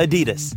Adidas.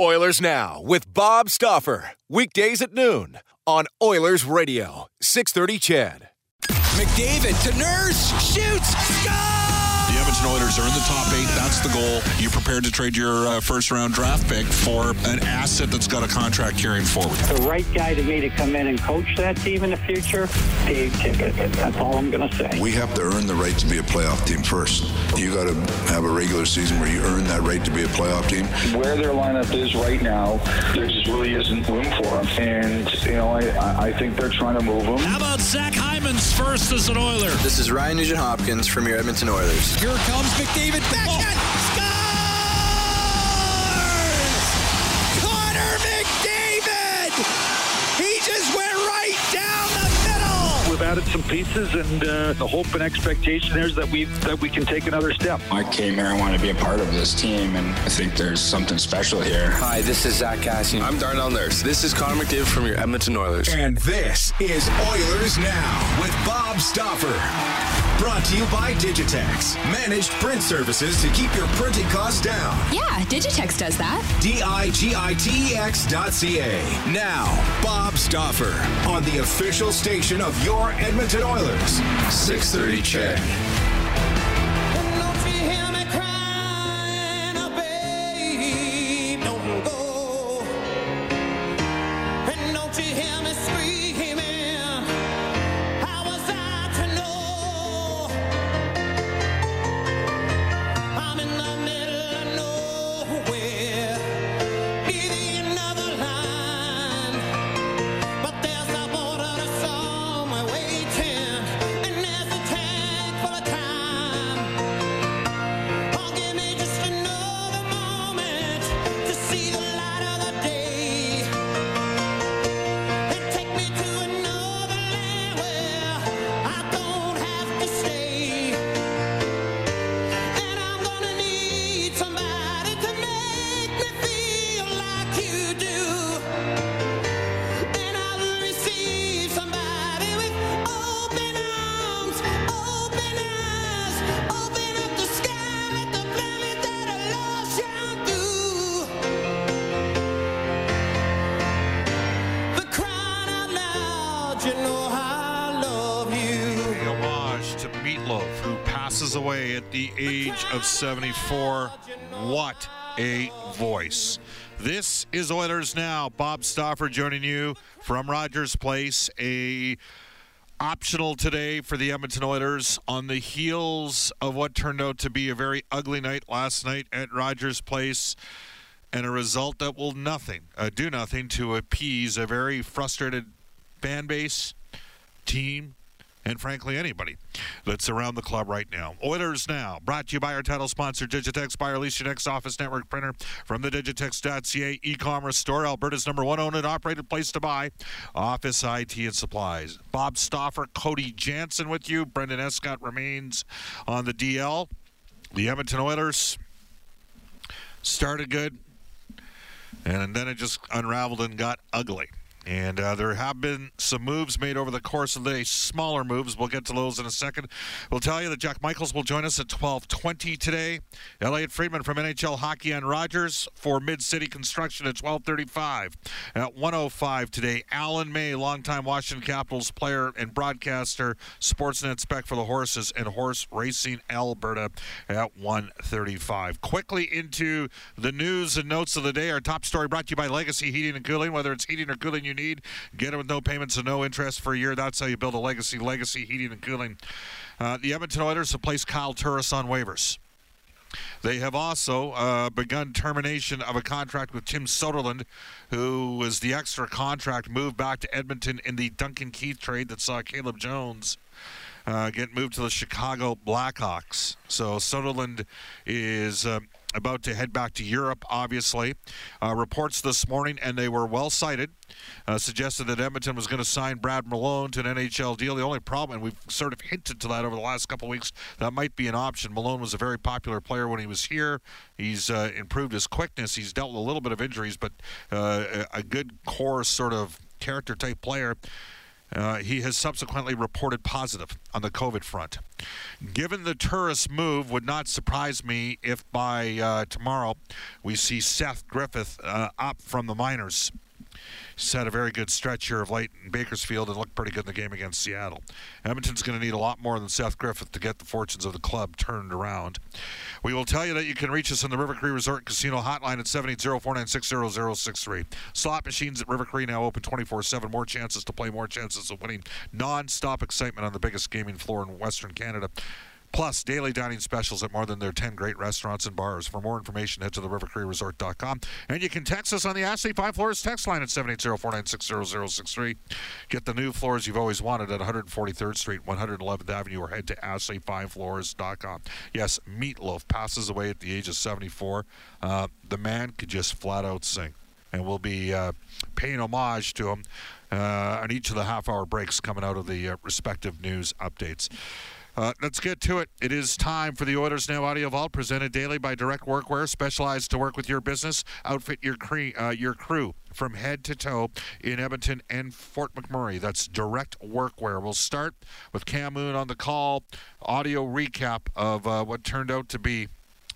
Oilers Now with Bob Stauffer. Weekdays at noon on Oilers Radio, 630 CHED. McDavid to Nurse, shoots, scores! The Edmonton Oilers are in the top eight. That's the goal. You're prepared to trade your uh, first round draft pick for an asset that's got a contract carrying forward. The right guy to me to come in and coach that team in the future, Dave Tippett. That's all I'm going to say. We have to earn the right to be a playoff team first. You got to have a regular season where you earn that right to be a playoff team. Where their lineup is right now, there just really isn't room for them. And, you know, I, I think they're trying to move them. How about Zach Hyman's first as an Oiler? This is Ryan Nugent Hopkins from your Edmonton Oilers. Here comes McDavid. Backhand. Scores! Connor McDavid! He just went right down the middle. We've added some pieces, and uh, the hope and expectation there is that we that we can take another step. I came here. I want to be a part of this team, and I think there's something special here. Hi, this is Zack Kassian. I'm Darnell Nurse. This is Connor McDavid from your Edmonton Oilers. And this is Oilers Now with Bob Stauffer. Brought to you by Digitex. Managed print services to keep your printing costs down. Yeah, Digitex does that. D I G I T E X dot C A. Now, Bob Stauffer on the official station of your Edmonton Oilers. 630 CHED. The age of 74. What a voice. This is Oilers Now. Bob Stauffer joining you from Rogers Place. A optional today for the Edmonton Oilers on the heels of what turned out to be a very ugly night last night at Rogers Place and a result that will nothing uh, do nothing to appease a very frustrated fan base, team, and frankly anybody that's around the club right now. Oilers Now, brought to you by our title sponsor, Digitex, by our Lease Your Next Office Network printer from the Digitex.ca e-commerce store, Alberta's number one owned and operated place to buy office IT and supplies. Bob Stauffer, Cody Jansen with you. Brendan Escott remains on the DL. The Edmonton Oilers started good, and then it just unraveled and got ugly. And uh, there have been some moves made over the course of the day, smaller moves. We'll get to those in a second. We'll tell you that Jack Michaels will join us at 12:20 today. Elliot Friedman from NHL Hockey on Rogers for Mid City Construction at 12:35. At 1:05 today, Alan May, longtime Washington Capitals player and broadcaster, Sportsnet spec for the horses and horse racing Alberta at 1:35. Quickly into the news and notes of the day. Our top story brought to you by Legacy Heating and Cooling. Whether it's heating or cooling you need, get it with no payments and no interest for a year. That's how you build a legacy. Legacy Heating and Cooling. Uh, the Edmonton Oilers have placed Kyle Turris on waivers. They have also uh, begun termination of a contract with Tim Soderlund, who was the extra contract moved back to Edmonton in the Duncan Keith trade that saw Caleb Jones uh, get moved to the Chicago Blackhawks. So Soderlund is. Uh, about to head back to Europe, obviously. Uh, reports this morning, and they were well cited, uh, suggested that Edmonton was going to sign Brad Malone to an NHL deal. The only problem, and we've sort of hinted to that over the last couple weeks, that might be an option. Malone was a very popular player when he was here. He's uh, improved his quickness. He's dealt with a little bit of injuries, but uh, a good core sort of character type player. Uh, he has subsequently reported positive on the COVID front. Given the Turris move, would not surprise me if by uh, tomorrow we see Seth Griffith uh, up from the minors. Had a very good stretch here of late in Bakersfield and looked pretty good in the game against Seattle. Edmonton's going to need a lot more than Seth Griffith to get the fortunes of the club turned around. We will tell you that you can reach us on the River Cree Resort Casino hotline at 780-496-0063. Slot machines at River Cree now open 24-7. More chances to play, more chances of winning. Non-stop excitement on the biggest gaming floor in Western Canada. Plus, daily dining specials at more than their 10 great restaurants and bars. For more information, head to the rivercreeresort.com. And you can text us on the Ashley Fine Floors text line at 780-496-0063. Get the new floors you've always wanted at 143rd Street, 111th Avenue, or head to ashleyfinefloors.com. Yes, Meatloaf passes away at the age of 74. Uh, the man could just flat out sing. And we'll be uh, paying homage to him uh, on each of the half-hour breaks coming out of the uh, respective news updates. Uh, let's get to it. It is time for the Oilers Now Audio Vault, presented daily by Direct Workwear, specialized to work with your business, outfit your, cre- uh, your crew from head to toe in Edmonton and Fort McMurray. That's Direct Workwear. We'll start with Cam Moon on the call. Audio recap of uh, what turned out to be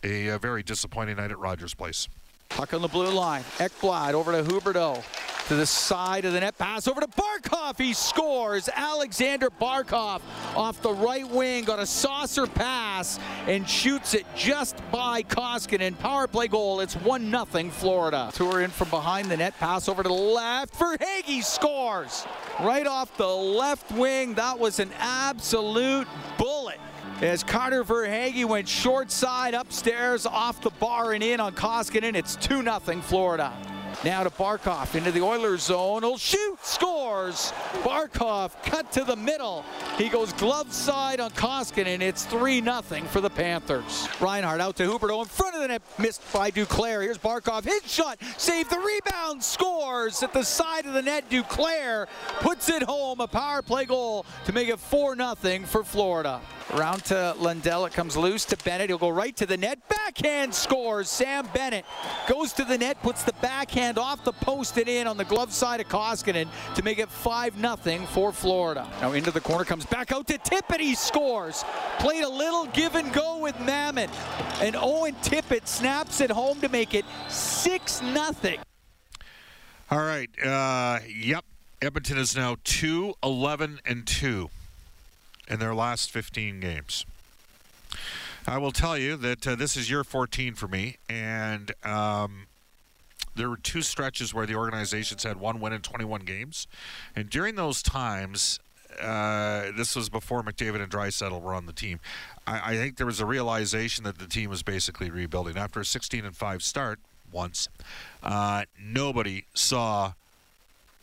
a, a very disappointing night at Rogers Place. Puck on the blue line. Ekblad over to Huberdeau. To the side of the net. Pass over to Barkov. He scores. Alexander Barkov off the right wing. Got a saucer pass and shoots it just by Koskinen. Power play goal. It's 1 0 Florida. Tour in from behind the net. Pass over to the left. Verhaeghe scores. Right off the left wing. That was an absolute bullet as Carter Verhaeghe went short side upstairs off the bar and in on Koskinen. It's 2 0 Florida. Now to Barkov into the Oilers zone. He'll shoot, scores. Barkov cut to the middle. He goes glove side on Koskinen. It's 3 0 for the Panthers. Reinhart out to Huberdeau in front of the net, missed by Duclair. Here's Barkov, his shot, save the rebound, scores at the side of the net. Duclair puts it home, a power play goal to make it 4 0 for Florida. Around to Lundell, it comes loose to Bennett. He'll go right to the net. Backhand scores. Sam Bennett goes to the net, puts the backhand off the post and in on the glove side of Koskinen to make it 5 0 for Florida. Now into the corner, comes back out to Tippett. He scores. Played a little give and go with Mamin. And Owen Tippett snaps it home to make it 6 0. All right. Uh, yep. Edmonton is now 2 11 and 2 in their last 15 games. I will tell you that uh, this is year 14 for me, and um, there were two stretches where the organizations had one win in 21 games, and during those times, uh, this was before McDavid and Draisaitl were on the team. I, I, think there was a realization that the team was basically rebuilding after a 16 and five start. Once, uh, nobody saw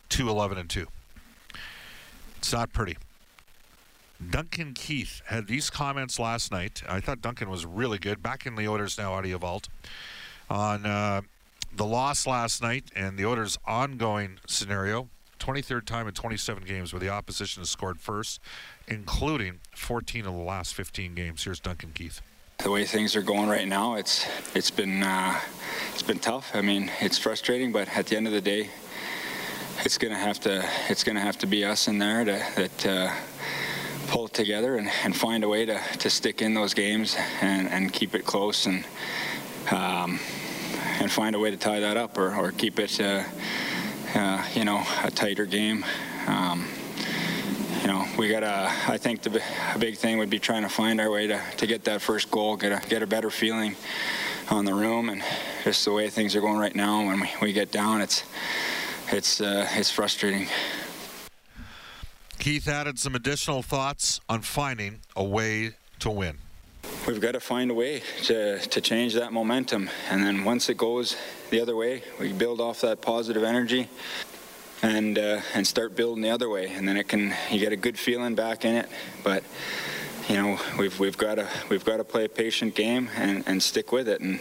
two 11 and two. It's not pretty. Duncan Keith had these comments last night. I thought Duncan was really good. Back in the Oilers Now Audio Vault on uh, the loss last night and the Oilers' ongoing scenario. 23rd time in 27 games where the opposition has scored first, including 14 of the last 15 games. Here's Duncan Keith. The way things are going right now, it's it's been uh, it's been tough. I mean, it's frustrating, but at the end of the day, it's gonna have to it's gonna have to be us in there to, that uh, pull it together and, and, find a way to, to stick in those games and, and keep it close and um, and find a way to tie that up or, or keep it uh, uh, you know a tighter game. Um, you know, we got to. I think the a big thing would be trying to find our way to, to get that first goal, get a get a better feeling on the room, and just the way things are going right now. When we, we get down, it's it's uh, it's frustrating. Keith added some additional thoughts on finding a way to win. We've got to find a way to, to change that momentum. And then once it goes the other way, we build off that positive energy and uh, and start building the other way. And then it can you get a good feeling back in it. But you know we've we've got to we've got to play a patient game and, and stick with it. And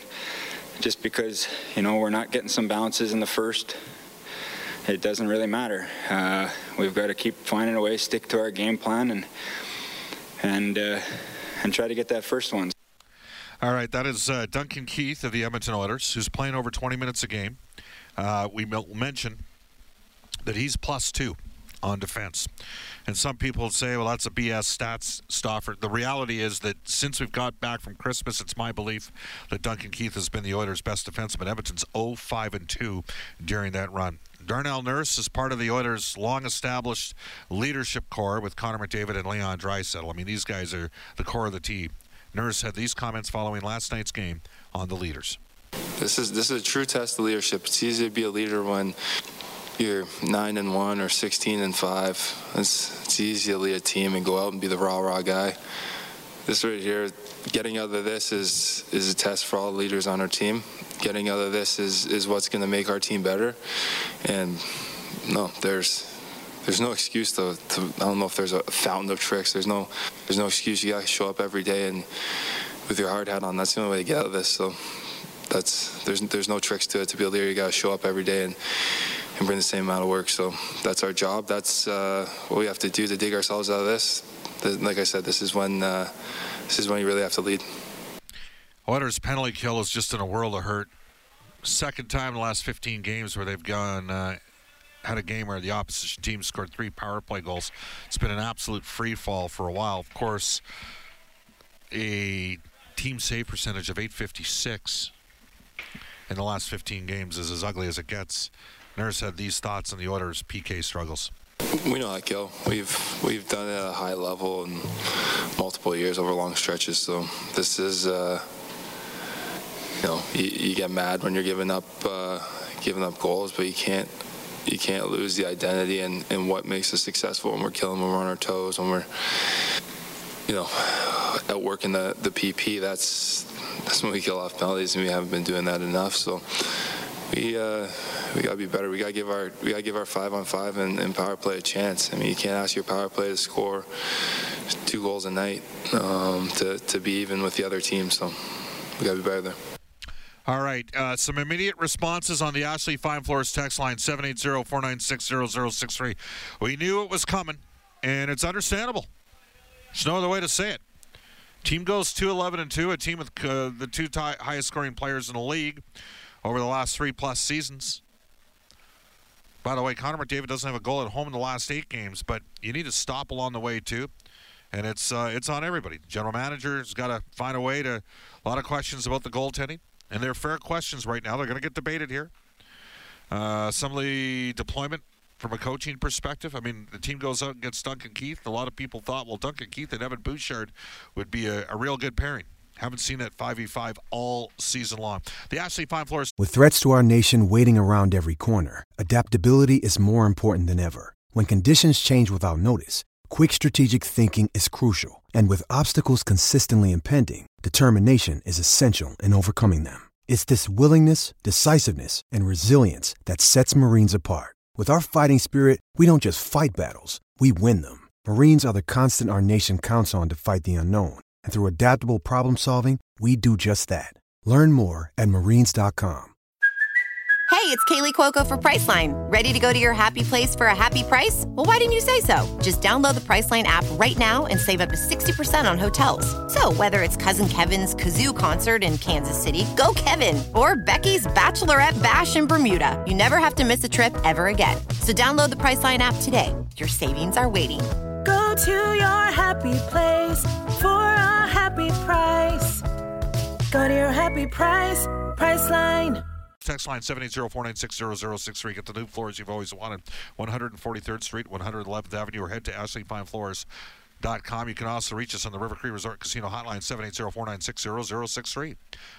just because you know we're not getting some bounces in the first, it doesn't really matter. Uh, we've got to keep finding a way, stick to our game plan, and and uh, and try to get that first one. All right, that is uh, Duncan Keith of the Edmonton Oilers, who's playing over 20 minutes a game. Uh, we mentioned that he's plus two on defense. And some people say, well, that's a BS stats, Stauffer. The reality is that since we've got back from Christmas, it's my belief that Duncan Keith has been the Oilers' best defenseman. Edmonton's 0 5 and 2 during that run. Darnell Nurse is part of the Oilers' long-established leadership core with Connor McDavid and Leon Draisaitl. I mean, these guys are the core of the team. Nurse had these comments following last night's game on the leaders. This is this is a true test of leadership. It's easy to be a leader when you're nine and one or 16 and five. It's, it's easy to lead a team and go out and be the rah rah guy. This right here, getting out of this is is a test for all leaders on our team. Getting out of this is is what's going to make our team better. And no, there's there's no excuse to, to, I don't know if there's a fountain of tricks. There's no there's no excuse. You got to show up every day and with your hard hat on. That's the only way to get out of this. So that's there's there's no tricks to it. To be a leader, you got to show up every day and and bring the same amount of work. So that's our job. That's uh, what we have to do to dig ourselves out of this. Like I said, this is when uh, this is when you really have to lead. Oilers penalty kill is just in a world of hurt. Second time in the last 15 games where they've gone uh, had a game where the opposition team scored three power play goals. It's been an absolute free fall for a while. Of course, a team save percentage of 856 in the last 15 games is as ugly as it gets. Nurse had these thoughts on the Oilers' PK struggles. We know that, Gil. We've we've done it at a high level in multiple years over long stretches. So this is, uh, you know, you, you, get mad when you're giving up uh, giving up goals, but you can't you can't lose the identity and, and what makes us successful when we're killing when we're on our toes when we're you know at working the the PP. That's that's when we kill off penalties, and we haven't been doing that enough. So we uh, we gotta be better. We gotta give our we gotta give our five on five and, and, power play a chance. I mean, you can't ask your power play to score two goals a night um, to to be even with the other team. So we gotta be better there. All right. Uh, some immediate responses on the Ashley Fine Floors text line 780-496-0063. We knew it was coming, and it's understandable. There's no other way to say it. Team goes 2 11 and 2, a team with uh, the two t- highest scoring players in the league over the last three plus seasons. By the way, Connor McDavid doesn't have a goal at home in the last eight games, but you need to stop along the way too, and it's uh, it's on everybody. General manager's got to find a way to. A lot of questions about the goaltending, and they're fair questions right now. They're going to get debated here. Uh, some of the deployment from a coaching perspective. I mean, the team goes out and gets Duncan Keith. A lot of people thought, well, Duncan Keith and Evan Bouchard would be a, a real good pairing. Haven't seen that 5v5 all season long. The Ashley Fine Floors. With threats to our nation waiting around every corner, adaptability is more important than ever. When conditions change without notice, quick strategic thinking is crucial. And with obstacles consistently impending, determination is essential in overcoming them. It's this willingness, decisiveness, and resilience that sets Marines apart. With our fighting spirit, we don't just fight battles, we win them. Marines are the constant our nation counts on to fight the unknown and through adaptable problem solving, we do just that. Learn more at marines.com. Hey, it's Kaley Cuoco for Priceline. Ready to go to your happy place for a happy price? Well, why didn't you say so? Just download the Priceline app right now and save up to 60% on hotels. So, whether it's Cousin Kevin's Kazoo concert in Kansas City, go Kevin, or Becky's Bachelorette Bash in Bermuda, you never have to miss a trip ever again. So, download the Priceline app today. Your savings are waiting. Go to your happy place for a happy price. Go to your happy price, Priceline. Text line 780-496-0063. Get the new floors you've always wanted. 143rd Street, 111th Avenue, or head to ashleyfinefloors.com. You can also reach us on the River Cree Resort Casino hotline 780-496-0063.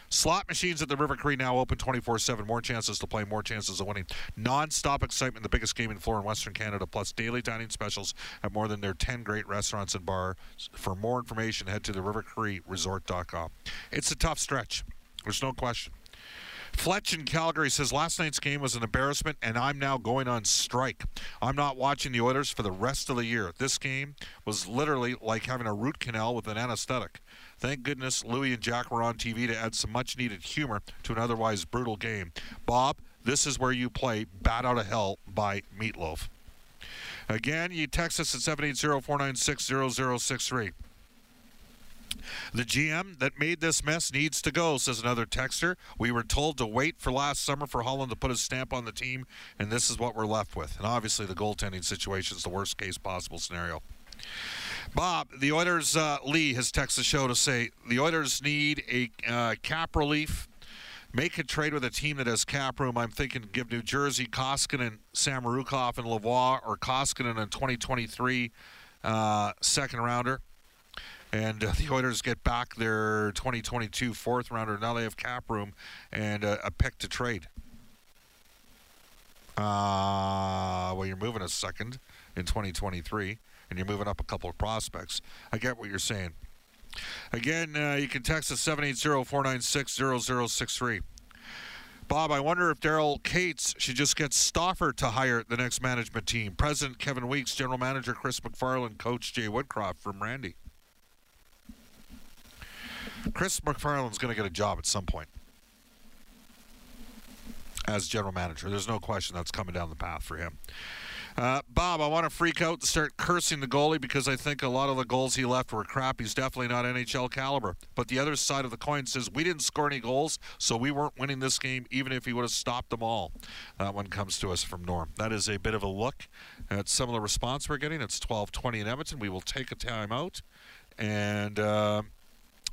Slot machines at the River Cree now open 24-7. More chances to play, more chances of winning. Non-stop excitement, the biggest gaming floor in Western Canada, plus daily dining specials at more than their 10 great restaurants and bars. For more information, head to the rivercreeresort.com. It's a tough stretch. There's no question. Fletch in Calgary says last night's game was an embarrassment, and I'm now going on strike. I'm not watching the Oilers for the rest of the year. This game was literally like having a root canal with an anesthetic. Thank goodness Louie and Jack were on TV to add some much needed humor to an otherwise brutal game. Bob, this is where you play Bat Out of Hell by Meatloaf. Again, you text us at 780 496 0063. The GM that made this mess needs to go, says another texter. We were told to wait for last summer for Holland to put his stamp on the team, and this is what we're left with. And obviously, the goaltending situation is the worst case possible scenario. Bob, the Oilers, uh, Lee has texted the show to say the Oilers need a uh, cap relief. Make a trade with a team that has cap room. I'm thinking give New Jersey Koskinen, Samorukov, and Lavoie, or Koskinen in 2023 uh, second rounder and uh, the Oilers get back their 2022 fourth rounder. Now they have cap room and uh, a pick to trade. Uh, well, you're moving a second in 2023, and you're moving up a couple of prospects. I get what you're saying. Again, uh, you can text us 780-496-0063. Bob, I wonder if Daryl Katz should just get Stauffer to hire the next management team. President Kevin Weeks, General Manager Chris MacFarland, Coach Jay Woodcroft from Randy. Chris MacFarland's going to get a job at some point as general manager. There's no question that's coming down the path for him. Uh, Bob, I want to freak out and start cursing the goalie because I think a lot of the goals he left were crap. He's definitely not NHL caliber. But the other side of the coin says we didn't score any goals, so we weren't winning this game even if he would have stopped them all. That one comes to us from Norm. That is a bit of a look at some of the response we're getting. It's 12:20 in Edmonton. We will take a timeout and. Uh,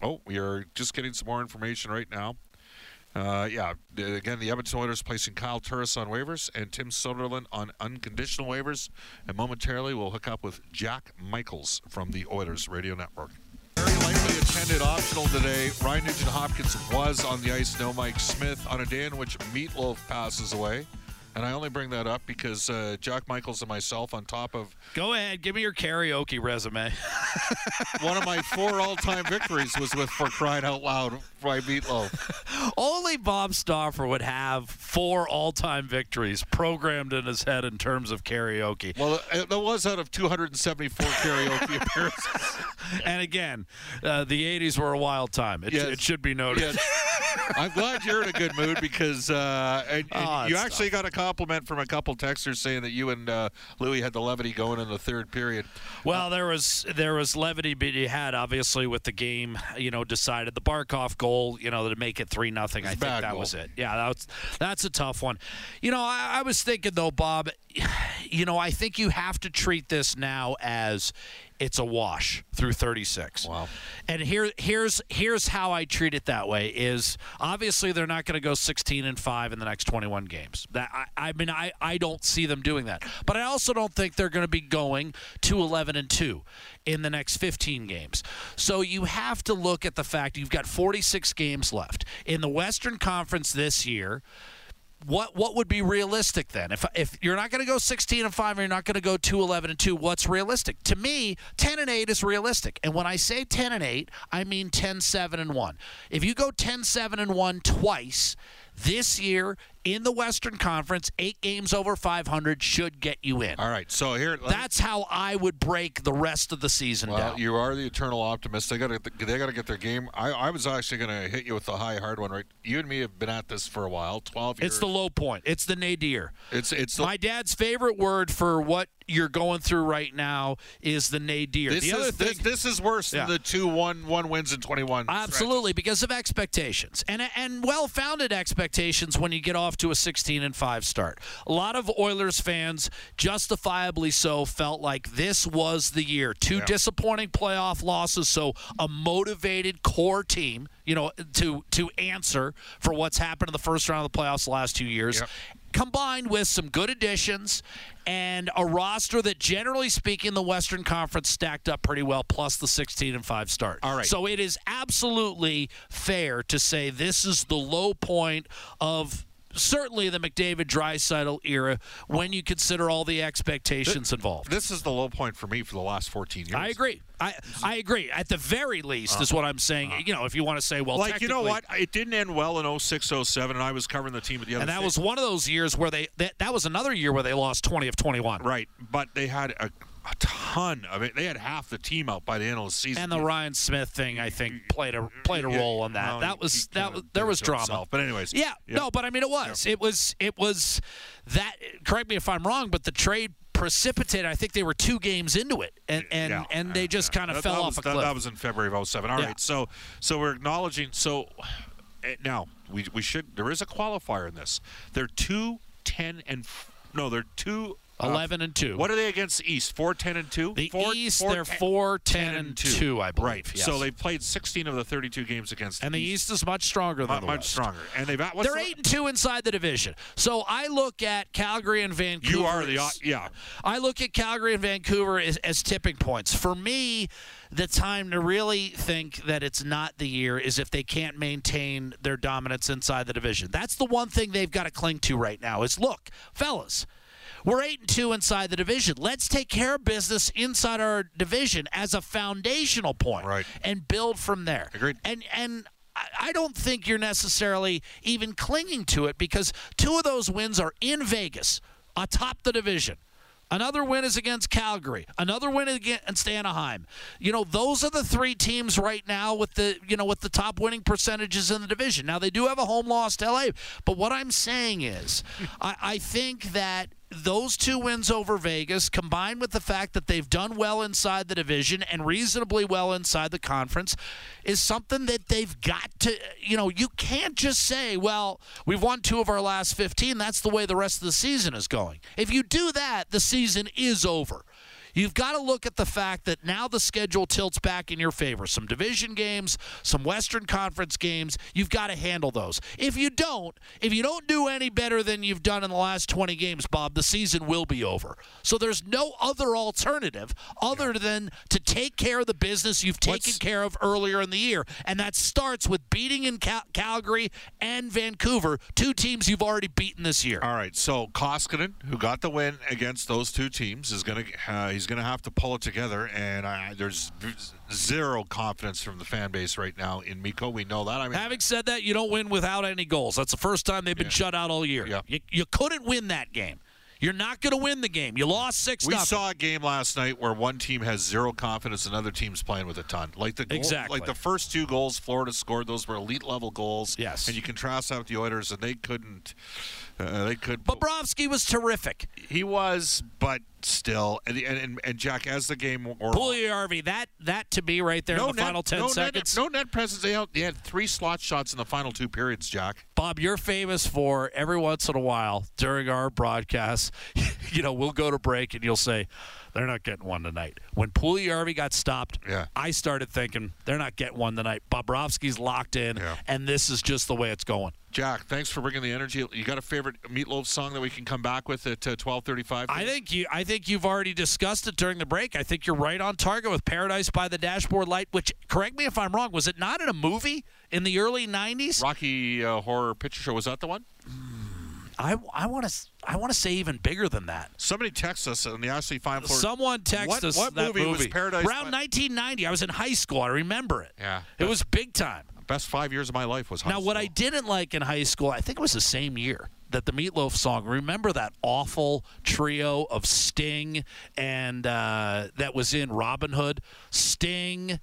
Oh, we are just getting some more information right now. Uh, yeah, again, the Edmonton Oilers placing Kyle Turris on waivers and Tim Soderlund on unconditional waivers. And momentarily, we'll hook up with Jack Michaels from the Oilers Radio Network. Very likely attended optional today. Ryan Nugent Hopkins was on the ice. No Mike Smith on a day in which Meatloaf passes away. And I only bring that up because uh, Jack Michaels and myself, on top of. Go ahead, give me your karaoke resume. one of my four all time victories was with For Crying Out Loud by Meatloaf. Only Bob Stauffer would have four all time victories programmed in his head in terms of karaoke. Well, that was out of 274 karaoke appearances. and again, uh, the 80s were a wild time. It, yes. it should be noted. Yes. I'm glad you're in a good mood because uh, and, and oh, you actually tough. got a compliment from a couple texters saying that you and uh, Louie had the levity going in the third period. Well, there was there was levity, but you had obviously with the game, you know, decided the Barkov goal, you know, to make it three nothing. I think that goal. was it. Yeah, that's that's a tough one. You know, I, I was thinking though, Bob. You know, I think you have to treat this now as it's a wash through 36. Wow. And here here's here's how I treat it that way is obviously they're not going to go 16 and 5 in the next 21 games. That I, I mean I I don't see them doing that. But I also don't think they're going to be going to 11 and 2 in the next 15 games. So you have to look at the fact you've got 46 games left. In the Western Conference this year, what what would be realistic then? If if you're not going to go 16 and 5 or you're not going to go 2 11 and 2, what's realistic? To me, 10 and 8 is realistic. And when I say 10 and 8, I mean 10 7 and 1. If you go 10 7 and 1 twice, this year in the Western Conference, eight games over 500 should get you in. All right, so here that's how I would break the rest of the season Well, down. you are the eternal optimist. They got to they got to get their game. I, I was actually going to hit you with the high hard one. Right, you and me have been at this for a while, twelve years. It's the low point. It's the nadir. It's it's the, My dad's favorite word for what you're going through right now is the nadir. this the is thing, this, this is worse Yeah. than the two one one wins in twenty one. Absolutely, because of expectations and and well-founded expectations when you get off to a 16 and 5 start. A lot of Oilers fans, justifiably so, felt like this was the year. Two Yeah. disappointing playoff losses, so a motivated core team, you know, to to answer for what's happened in the first round of the playoffs the last two years. Combined with some good additions and a roster that, generally speaking, the Western Conference stacked up pretty well, plus the 16 and 5 start. All right. So it is absolutely fair to say this is the low point of certainly the McDavid Draisaitl era when you consider all the expectations involved. This is the low point for me for the last fourteen years. I agree. I I agree. At the very least, is what I'm saying. Uh-huh. You know, if you want to say, well, like you know what? It didn't end well in 06, 07, and I was covering the team at the other. And that state. was one of those years where they that, that was another year where they lost 20 of 21. right, but they had a, a ton of it. They had half the team out by the end of the season. And the Ryan Smyth thing, I think, played a played a Yeah, role in that. well, that was that was there was drama. himself. But anyways, yeah, yeah. no, but I mean, it was it was it was that. Correct me if I'm wrong, but the trade precipitated. I think they were two games into it, and and Yeah, and they just kind of That- fell that off was, a that- cliff. That, was in February of 07. All right, Yeah. so so we're acknowledging. So eh, now we we should there is a qualifier in this. They're two ten and no, they're two. Uh, 11 and 2. What are they against the East? 4 10 and 2? The Four- East, four, they're 10 4 10 and 2, I believe. Right. yes. So they played 16 of the 32 games against and the East is much stronger than the much West. stronger. And they've got They're the- eight and two inside the division. So I look at Calgary and Vancouver. You are the as- yeah. I look at Calgary and Vancouver as, as tipping points. For me, the time to really think that it's not the year is if they can't maintain their dominance inside the division. That's the one thing they've got to cling to right now. Is look, fellas. We're eight and two inside the division. Let's take care of business inside our division as a foundational point, right. and build from there. Agreed. And and I- I don't think you're necessarily even clinging to it because two of those wins are in Vegas, atop the division. Another win is against Calgary. Another win against Anaheim. You know, those are the three teams right now with the you know with the top winning percentages in the division. Now they do have a home loss to LA, but what I'm saying is, I, I think that those two wins over Vegas, combined with the fact that they've done well inside the division and reasonably well inside the conference, is something that they've got to, you know, you can't just say, well, we've won two of our last 15. That's the way the rest of the season is going. If you do that, the season is over. You've got to look at the fact that now the schedule tilts back in your favor. Some division games, some Western Conference games. You've got to handle those. If you don't, if you don't do any better than you've done in the last 20 games, Bob, the season will be over. So there's no other alternative other than to take care of the business you've taken care of earlier in the year. And that starts with beating in Cal- Calgary and Vancouver, two teams you've already beaten this year. All right, so Koskinen, who got the win against those two teams, is going to uh, he's going to have to pull it together. And I, there's zero confidence from the fan base right now in Mikko. We know that. I mean, Having said that, you don't win without any goals. That's the first time they've been shut out all year. You, you couldn't win that game. You're not going to win the game. You lost six. we saw a game last night where one team has zero confidence, and another team's playing with a ton. Like the goal, Exactly. like the first two goals Florida scored, those were elite level goals. Yes, and you contrast that with the Oilers, and they couldn't. Uh, they could. Bobrovsky was terrific. He was, but still, and and, and, Jack, as the game or Puljujarvi, that that to me right there in the net- final ten no seconds. Net, no net presence. They had, they had three slot shots in the final two periods. Jack. Bob, you're famous for every once in a while during our broadcasts, you know, we'll go to break and you'll say, they're not getting one tonight. When Puljujarvi got stopped, yeah. I started thinking, they're not getting one tonight. Bobrovsky's locked in, and this is just the way it's going. Jack, thanks for bringing the energy. You got a favorite Meatloaf song that we can come back with at uh, twelve thirty-five? I think you. I think you've already discussed it during the break. I think you're right on target with "Paradise by the Dashboard Light." Which, correct me if I'm wrong, was it not in a movie in the early '90s? Rocky uh, Horror Picture Show was that the one? I, I want to I want to say even bigger than that. Somebody text us on the Ashley Fine Floor. Someone text what, us What that movie, was Paradise? around 1990. I was in high school. I remember it. Yeah, it was big time. best five years of my life was high Now, what I didn't like in high school, I think it was the same year that the Meatloaf song. Remember that awful trio of Sting and uh, that was in Robin Hood? Sting.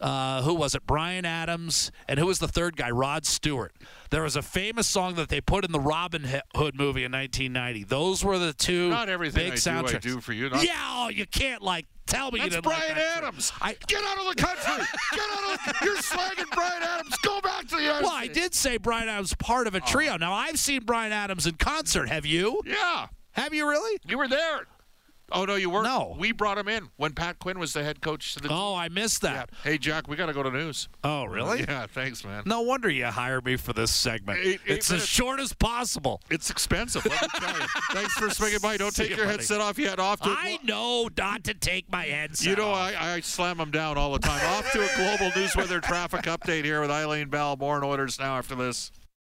Uh, who was it? Bryan Adams, and who was the third guy? Rod Stewart. There was a famous song that they put in the Robin Hood movie in 1990. Those were the two Not everything big I soundtracks. do, I do for you. Not- yeah, oh, you can't like tell me you That's didn't Bryan like that. Adams. Get out of the country. Get out of the. You're slagging Bryan Adams. Go back to the United Well, I did say Bryan Adams part of a trio. Now I've seen Bryan Adams in concert. Have you? Yeah. Have you really? You were there. Oh no, you weren't. No. we brought him in when Pat Quinn was the head coach to the. Oh, I missed that. Hey Jack, we got to go to news. Oh, really? Yeah, thanks, man. No wonder you hired me for this segment. Eight- eight it's minutes. as short as possible. It's expensive. Let me tell you. Thanks for swinging by. Don't See take you, your buddy. headset off yet. Off to. I know not to take my headset. You know, off. I, I slam them down all the time. Off to a global news weather traffic update here with Eileen Bell. More on Oilers now after this.